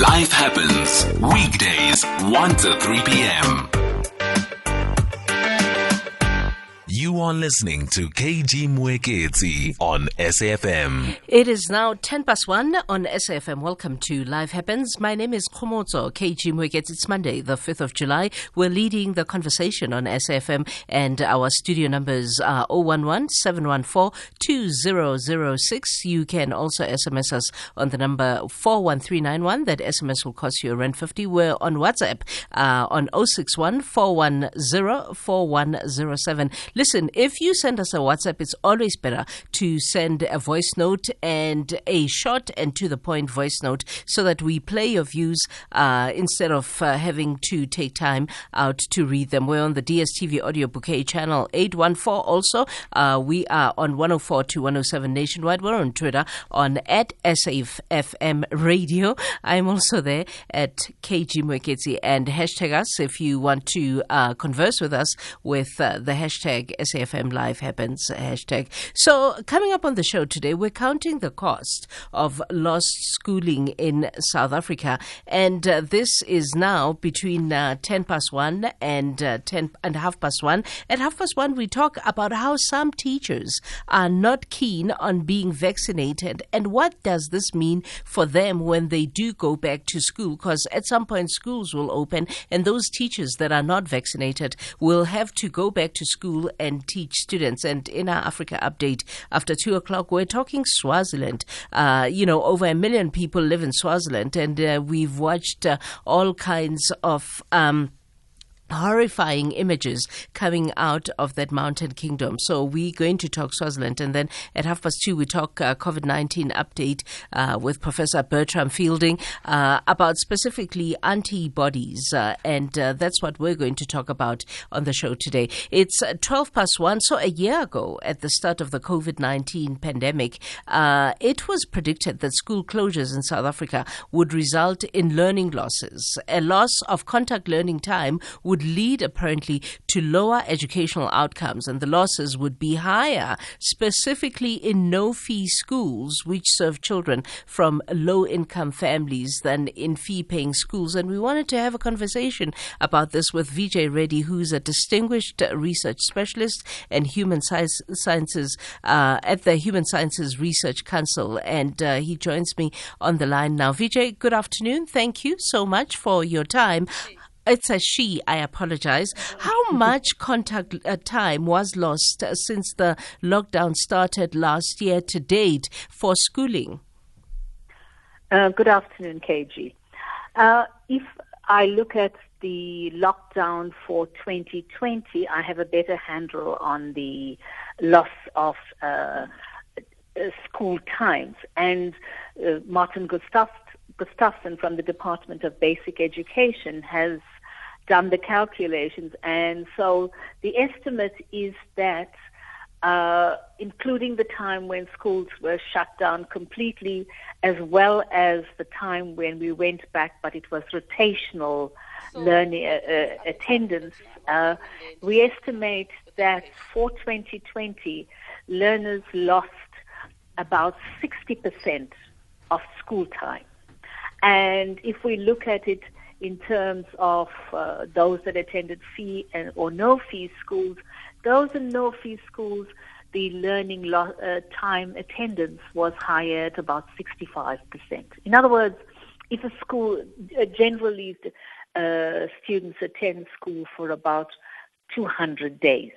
Life happens weekdays 1 to 3 p.m. You are listening to KG Mwekezi on SAFM. It is now 10 past 1 on SAFM. Welcome to Live Happens. My name is Komoto KG Mwekezi. It's Monday, the 5th of July. We're leading the conversation on SAFM, and our studio numbers are 011 714 2006. You can also SMS us on the number 41391. That SMS will cost you around 50. We're on WhatsApp uh, on 061 410 4107. Listen, if you send us a WhatsApp, it's always better to send a voice note and a short and to the point voice note so that we play your views uh, instead of uh, having to take time out to read them. We're on the DSTV audio bouquet channel 814 also. Uh, we are on 104 to 107 nationwide. We're on Twitter on at SAFM radio. I'm also there at KG Mwekezi and hashtag us if you want to uh, converse with us with uh, the hashtag SAFM Live Happens hashtag. So, coming up on the show today, we're counting the cost of lost schooling in South Africa. And uh, this is now between uh, 10 past 1 and uh, 10 and half past 1. At half past 1, we talk about how some teachers are not keen on being vaccinated and what does this mean for them when they do go back to school. Because at some point, schools will open and those teachers that are not vaccinated will have to go back to school and teach students. And in our Africa update after two o'clock, we're talking Swaziland. Uh, you know, over a million people live in Swaziland, and uh, we've watched uh, all kinds of. Um, horrifying images coming out of that mountain kingdom. So we're going to talk Swaziland, and then at half past two we talk uh, COVID nineteen update uh, with Professor Burtram Fielding uh, about specifically antibodies, uh, and uh, that's what we're going to talk about on the show today. It's uh, twelve past one. So a year ago, at the start of the COVID nineteen pandemic, it was predicted that school closures in South Africa would result in learning losses. A loss of contact learning time would would lead apparently to lower educational outcomes and the losses would be higher, specifically in no fee schools, which serve children from low income families, than in fee paying schools. And we wanted to have a conversation about this with Vijay Reddy, who's a distinguished research specialist and human sciences uh, at the Human Sciences Research Council. And uh, he joins me on the line now. Vijay, good afternoon. Thank you so much for your time. It's a she, I apologize. How much contact uh, time was lost uh, since the lockdown started last year to date for schooling? Uh, good afternoon, KG. Uh, if I look at the lockdown for 2020, I have a better handle on the loss of uh, uh, school times. And Martin Gustaf Gustafsson from the Department of Basic Education has done the calculations. And so the estimate is that, uh, including the time when schools were shut down completely, as well as the time when we went back, but it was rotational so, learning uh, uh, attendance, uh, we estimate that for 2020, learners lost about 60% of school time. And if we look at it in terms of uh, those that attended fee and, or no fee schools, those in no fee schools, the learning lo- uh, time attendance was higher at about 65%. In other words, if a school, uh, generally uh, students attend school for about 200 days.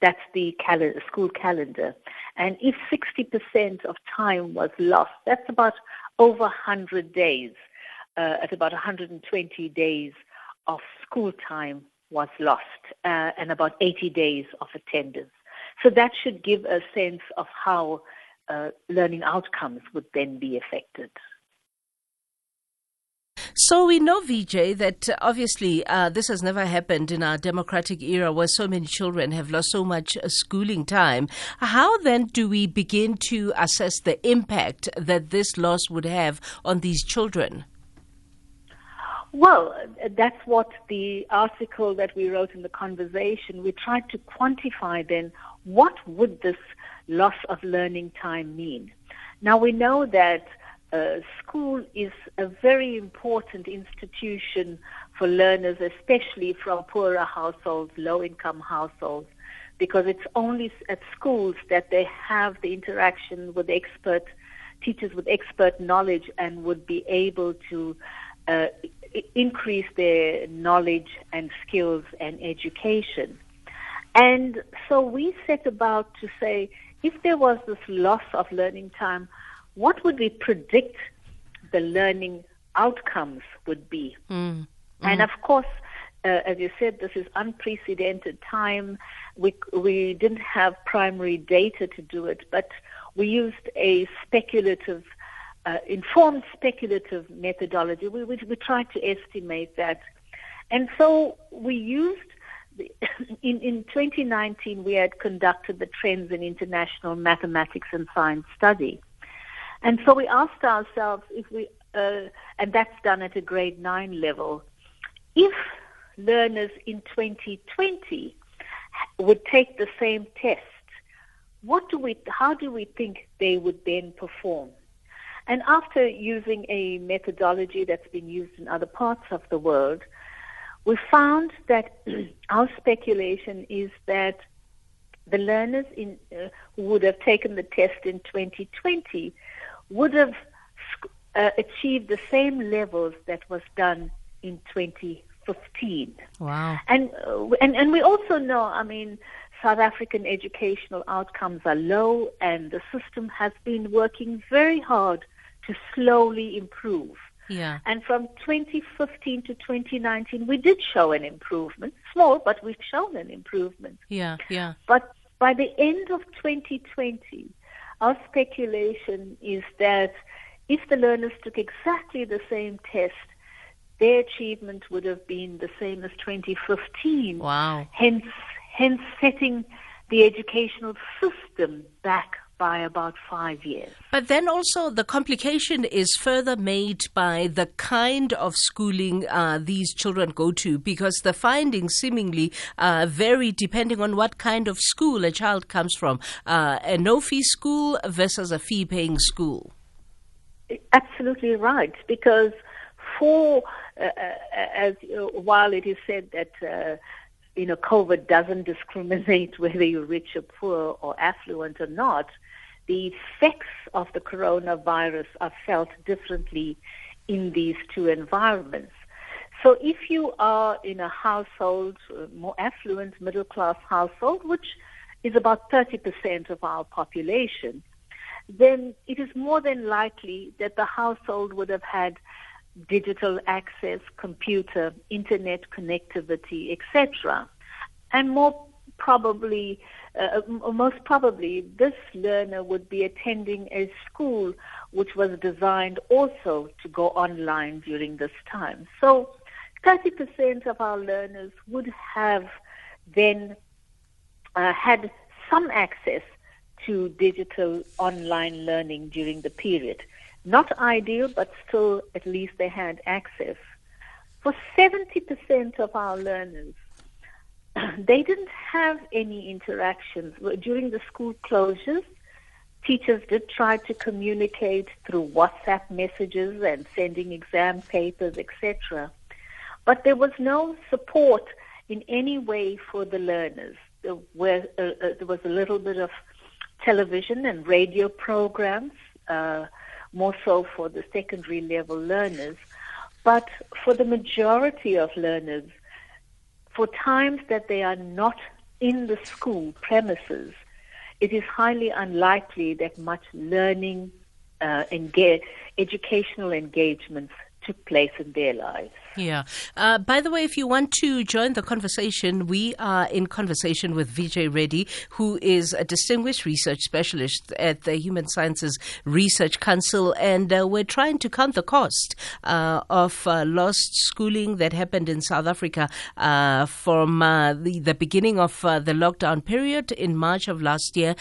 That's the cal- school calendar. And if 60% of time was lost, that's about over 100 days. Uh, at about 120 days of school time was lost uh, and about 80 days of attendance. So that should give a sense of how uh, learning outcomes would then be affected. So we know, Vijay, that uh, obviously uh, this has never happened in our democratic era where so many children have lost so much uh, schooling time. How then do we begin to assess the impact that this loss would have on these children? Well, that's what the article that we wrote in the conversation, we tried to quantify then what would this loss of learning time mean? Now we know that uh, school is a very important institution for learners, especially from poorer households, low income households, because it's only at schools that they have the interaction with expert teachers with expert knowledge and would be able to uh, increase their knowledge and skills and education. And so we set about to say, if there was this loss of learning time, what would we predict the learning outcomes would be? Mm. And of course, uh, as you said, this is unprecedented time. We we didn't have primary data to do it, but we used a speculative, uh, informed speculative methodology. We, we we tried to estimate that, and so we used. The, in, in 2019, we had conducted the Trends in International Mathematics and Science Study. And so we asked ourselves if we, uh, and that's done at a grade nine level, if learners in 2020 would take the same test, what do we, how do we think they would then perform? And after using a methodology that's been used in other parts of the world, we found that our speculation is that the learners in, uh, who would have taken the test in 2020 would have uh, achieved the same levels that was done in 2015. Wow. And, uh, and, and we also know, I mean, South African educational outcomes are low, and the system has been working very hard to slowly improve. Yeah. And from 2015 to 2019, we did show an improvement, small, but we've shown an improvement. Yeah, yeah. But by the end of 2020, our speculation is that if the learners took exactly the same test, their achievement would have been the same as 2015. Wow. Hence, hence setting the educational system back by about five years. But then also the complication is further made by the kind of schooling uh, these children go to because the findings seemingly uh, vary depending on what kind of school a child comes from. Uh, a no fee school versus a fee paying school. Absolutely right, because for uh, uh, as uh, while it is said that you know COVID doesn't discriminate whether you're rich or poor or affluent or not, the effects of the coronavirus are felt differently in these two environments. So if you are in a household, uh, more affluent middle class household, which is about 30% of our population, then it is more than likely that the household would have had digital access, computer, internet connectivity, etc. And more probably uh, most probably this learner would be attending a school which was designed also to go online during this time. So 30% of our learners would have then uh, had some access to digital online learning during the period. Not ideal, but still at least they had access. For 70% of our learners, they didn't have any interactions. During the school closures, teachers did try to communicate through WhatsApp messages and sending exam papers, etc. But there was no support in any way for the learners. There, were, uh, uh, there was a little bit of television and radio programs, uh, more so for the secondary level learners. But for the majority of learners, for times that they are not in the school premises, it is highly unlikely that much learning, uh, educational engagements took place in their lives. Yeah. Uh, by the way, if you want to join the conversation, we are in conversation with Vijay Reddy, who is a distinguished research specialist at the Human Sciences Research Council, and uh, we're trying to count the cost uh, of uh, lost schooling that happened in South Africa uh, from uh, the, the, beginning of the lockdown period in March of last year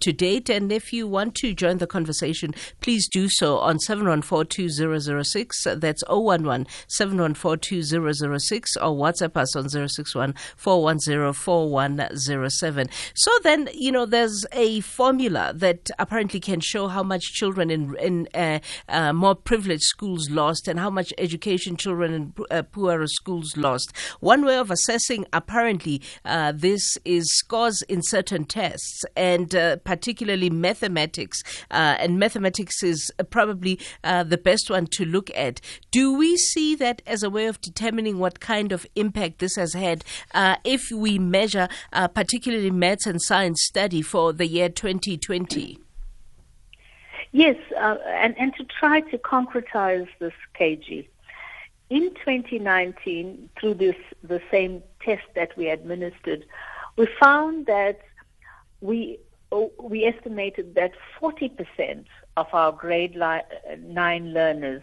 to date. And if you want to join the conversation, please do so on 714 2006 That's 011 714 2006 or WhatsApp us on 061 410 4107. So then, you know, there's a formula that apparently can show how much children in, in uh, uh, more privileged schools lost and how much education children in uh, poorer schools lost. One way of assessing apparently uh, this is scores in certain tests and uh, particularly mathematics. Uh, and mathematics is probably the best one to look at. Do we see that as a way of determining what kind of impact this has had uh, if we measure uh, particularly maths and science study for the year 2020? Yes, uh, and, and to try to concretize this, KG, in 2019, through this the same test that we administered, we found that we oh, we estimated that 40% of our grade li- uh, nine learners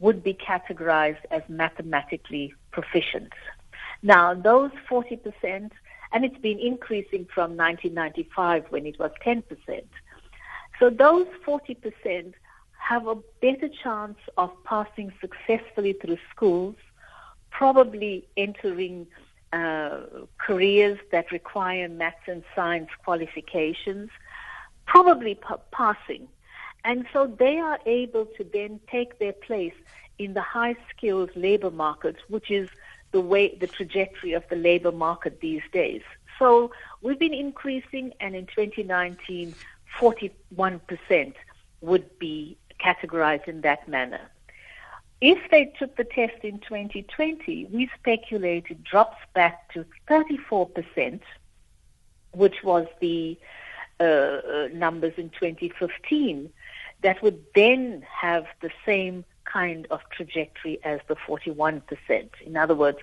would be categorized as mathematically proficient. Now, those 40%, and it's been increasing from 1995 when it was 10%. So those 40% have a better chance of passing successfully through schools, probably entering uh, careers that require maths and science qualifications, probably p- passing. And so they are able to then take their place in the high skilled labor market, which is the way, the trajectory of the labor market these days. So we've been increasing, and in 2019, 41% would be categorized in that manner. If they took the test in 2020, we speculate it drops back to 34%, which was the uh, uh, numbers in 2015, that would then have the same kind of trajectory as the 41%. In other words,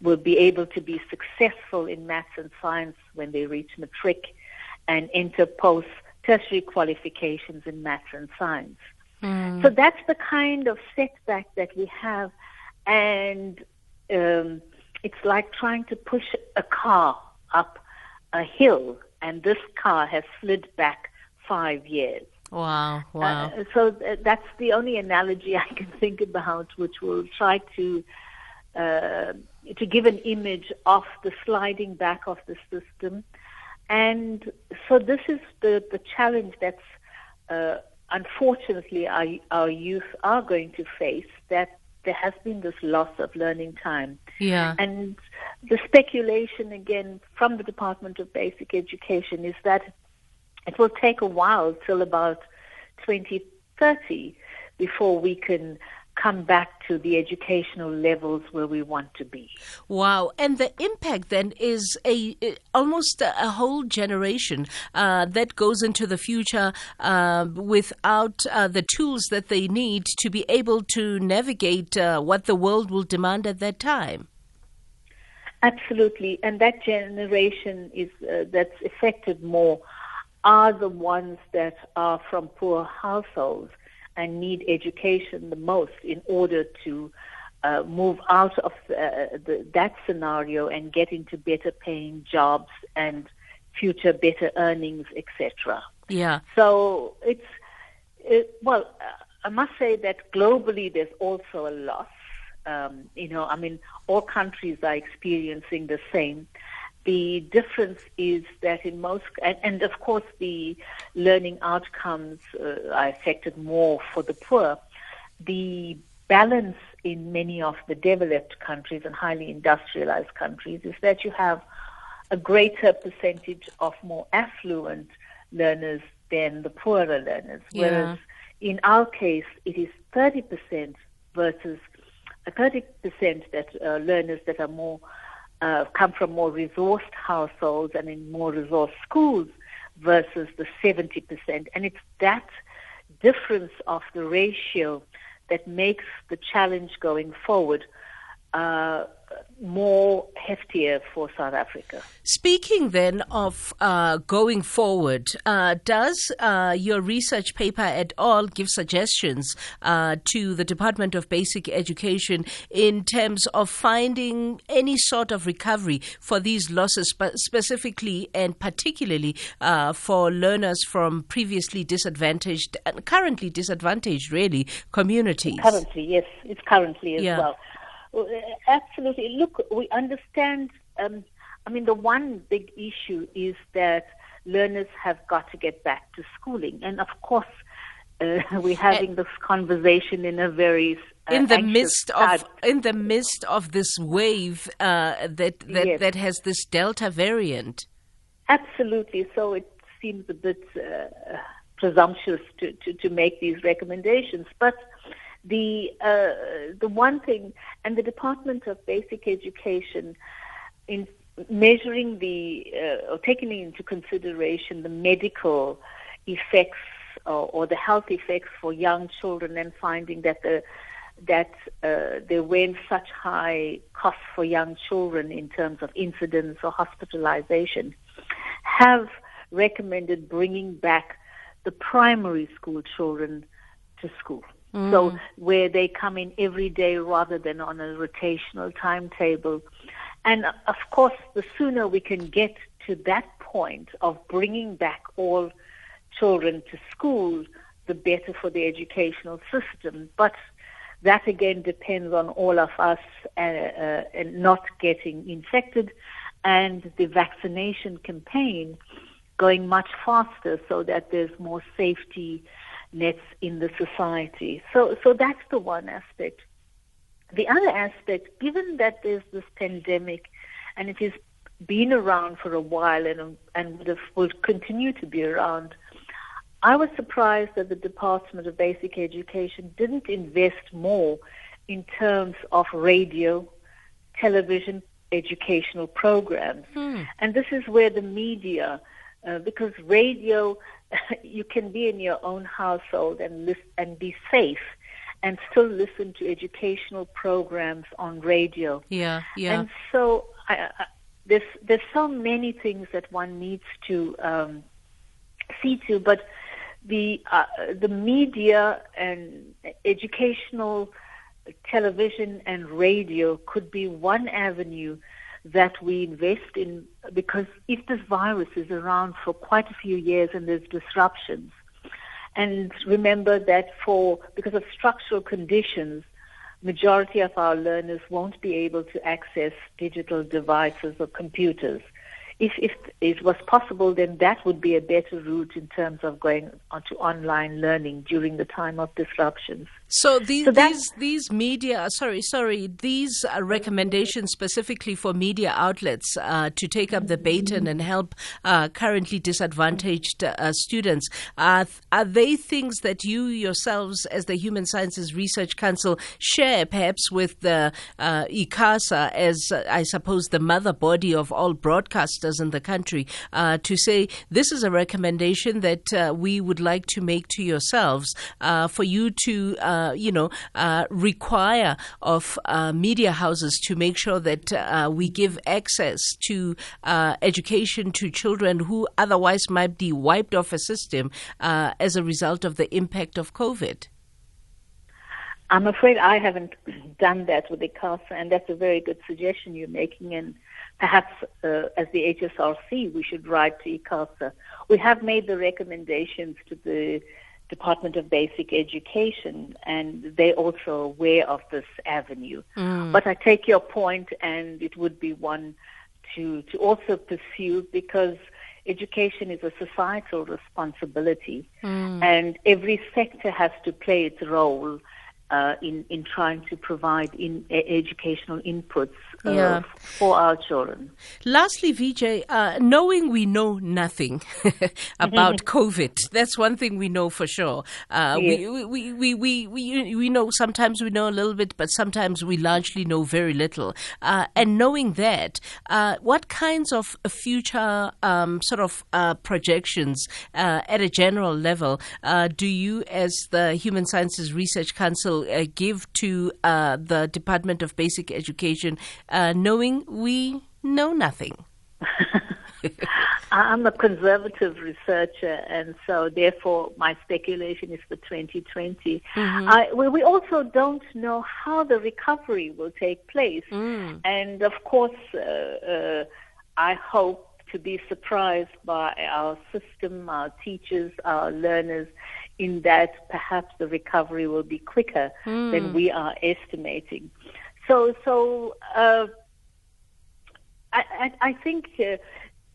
will be able to be successful in maths and science when they reach matric and enter post tertiary qualifications in maths and science. Mm. So that's the kind of setback that we have, and um, it's like trying to push a car up a hill, and this car has slid back five years. Wow, wow. Uh, so th- that's the only analogy I can think about, which will try to uh, to give an image of the sliding back of the system. And so this is the, the challenge that's uh, unfortunately our, our youth are going to face that there has been this loss of learning time. Yeah. And the speculation again from the Department of Basic Education is that it will take a while till about 2030 before we can come back to the educational levels where we want to be. Wow! And the impact then is a almost a whole generation uh, that goes into the future uh, without uh, the tools that they need to be able to navigate uh, what the world will demand at that time. Absolutely, and that generation is uh, that's affected more are the ones that are from poor households and need education the most in order to uh, move out of uh, the, that scenario and get into better paying jobs and future better earnings, etc. Yeah. So it's it, well, I must say that globally there's also a loss. Um, you know, I mean, all countries are experiencing the same. The difference is that in most, and, and of course the learning outcomes uh, are affected more for the poor. The balance in many of the developed countries and highly industrialized countries is that you have a greater percentage of more affluent learners than the poorer learners. Yeah. Whereas in our case, it is 30% versus 30% that uh, learners that are more uh, come from more resourced households and in more resourced schools versus the 70%. And it's that difference of the ratio that makes the challenge going forward uh, more heftier for South Africa. Speaking then of uh, going forward, uh, does uh, your research paper at all give suggestions uh, to the Department of Basic Education in terms of finding any sort of recovery for these losses, specifically and particularly uh, for learners from previously disadvantaged and currently disadvantaged, really, communities? Currently, yes, it's currently as Yeah. well. Uh, Absolutely. Look, we understand. Um, I mean, the one big issue is that learners have got to get back to schooling, and of course, uh, we're having this conversation in a very uh, in the midst time. of in the midst of this wave uh, that that, Yes. that has this Delta variant. Absolutely. So it seems a bit uh, presumptuous to, to, to make these recommendations. But the uh, the one thing, and the Department of Basic Education, in measuring the uh, or taking into consideration the medical effects or, or the health effects for young children, and finding that the that uh, there weren't such high costs for young children in terms of incidence or hospitalization, have recommended bringing back the primary school children to school. So where they come in every day rather than on a rotational timetable. And uh, of course, the sooner we can get to that point of bringing back all children to school, the better for the educational system. But that again depends on all of us uh, uh, and not getting infected and the vaccination campaign going much faster so that there's more safety nets in the society. So, so that's the one aspect. The other aspect, given that there's this pandemic and it has been around for a while and, and would have, will continue to be around, I was surprised that the Department of Basic Education didn't invest more in terms of radio, television, educational programs. Hmm. And this is where the media, uh, because radio, you can be in your own household and lis- and be safe, and still listen to educational programs on radio. Yeah, yeah. And so I, I, there's there's so many things that one needs to um, see to, but the uh, the media and educational television and radio could be one avenue that we invest in because if this virus is around for quite a few years and there's disruptions, and remember that for because of structural conditions, majority of our learners won't be able to access digital devices or computers. If, if it was possible, then that would be a better route in terms of going onto online learning during the time of disruptions. So these So these these media, sorry, sorry, these uh, recommendations specifically for media outlets uh, to take up the baton and help uh, currently disadvantaged uh, students. Uh, are they things that you yourselves, as the Human Sciences Research Council, share perhaps with the uh, ICASA, as uh, I suppose the mother body of all broadcasters in the country, uh, to say this is a recommendation that uh, we would like to make to yourselves uh, for you to, uh, you know, uh, require of uh, media houses to make sure that uh, we give access to uh, education to children who otherwise might be wiped off a system as a result of the impact of COVID. I'm afraid I haven't done that with the ICASA, and that's a very good suggestion you're making. And perhaps uh, as the HSRC, we should write to ICASA. We have made the recommendations to the Department of Basic Education, and they're also aware of this avenue. Mm. But I take your point, and it would be one to, to also pursue because education is a societal responsibility, mm. and every sector has to play its role uh, in in trying to provide in e- educational inputs uh, Yeah. for our children. Lastly, Vijay, uh, knowing we know nothing about COVID, that's one thing we know for sure. Uh, Yes. we, we, we, we, we, we know sometimes we know a little bit, but sometimes we largely know very little. Uh, and knowing that, uh, what kinds of future um, sort of uh, projections uh, at a general level uh, do you, as the Human Sciences Research Council, will uh, give to uh, the Department of Basic Education, uh, knowing we know nothing? I'm a conservative researcher, and so therefore my speculation is for 2020. Mm-hmm. I, well, we also don't know how the recovery will take place, mm. and of course, uh, uh, I hope to be surprised by our system, our teachers, our learners, in that perhaps the recovery will be quicker mm. than we are estimating. So, so uh, I, I, I, think. Uh,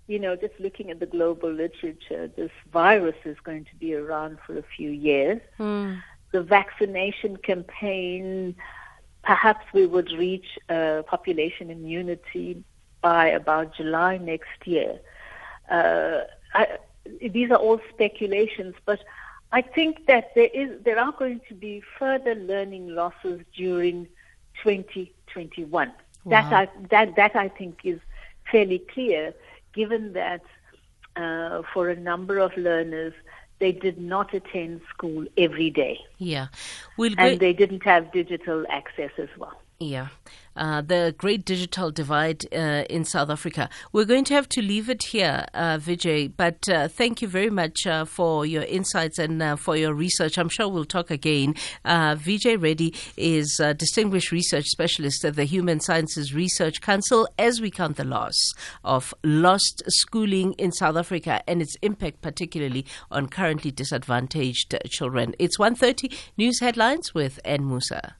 you know, just looking at the global literature, this virus is going to be around for a few years. Mm. The vaccination campaign, perhaps we would reach uh, population immunity by about July next year. Uh, I, these are all speculations, but I think that there is there are going to be further learning losses during 2021. Wow. That I that that I think is fairly clear given that uh, for a number of learners, they did not attend school every day. Yeah. We'll and they didn't have digital access as well. Yeah uh, the great digital divide uh, in South Africa. We're going to have to leave it here, uh, Vijay, but uh, thank you very much uh, for your insights and uh, for your research. I'm sure we'll talk again. Vijay Reddy is a distinguished research specialist at the Human Sciences Research Council as we count the loss of lost schooling in South Africa and its impact particularly on currently disadvantaged children. It's 1.30 News Headlines with N. Musa.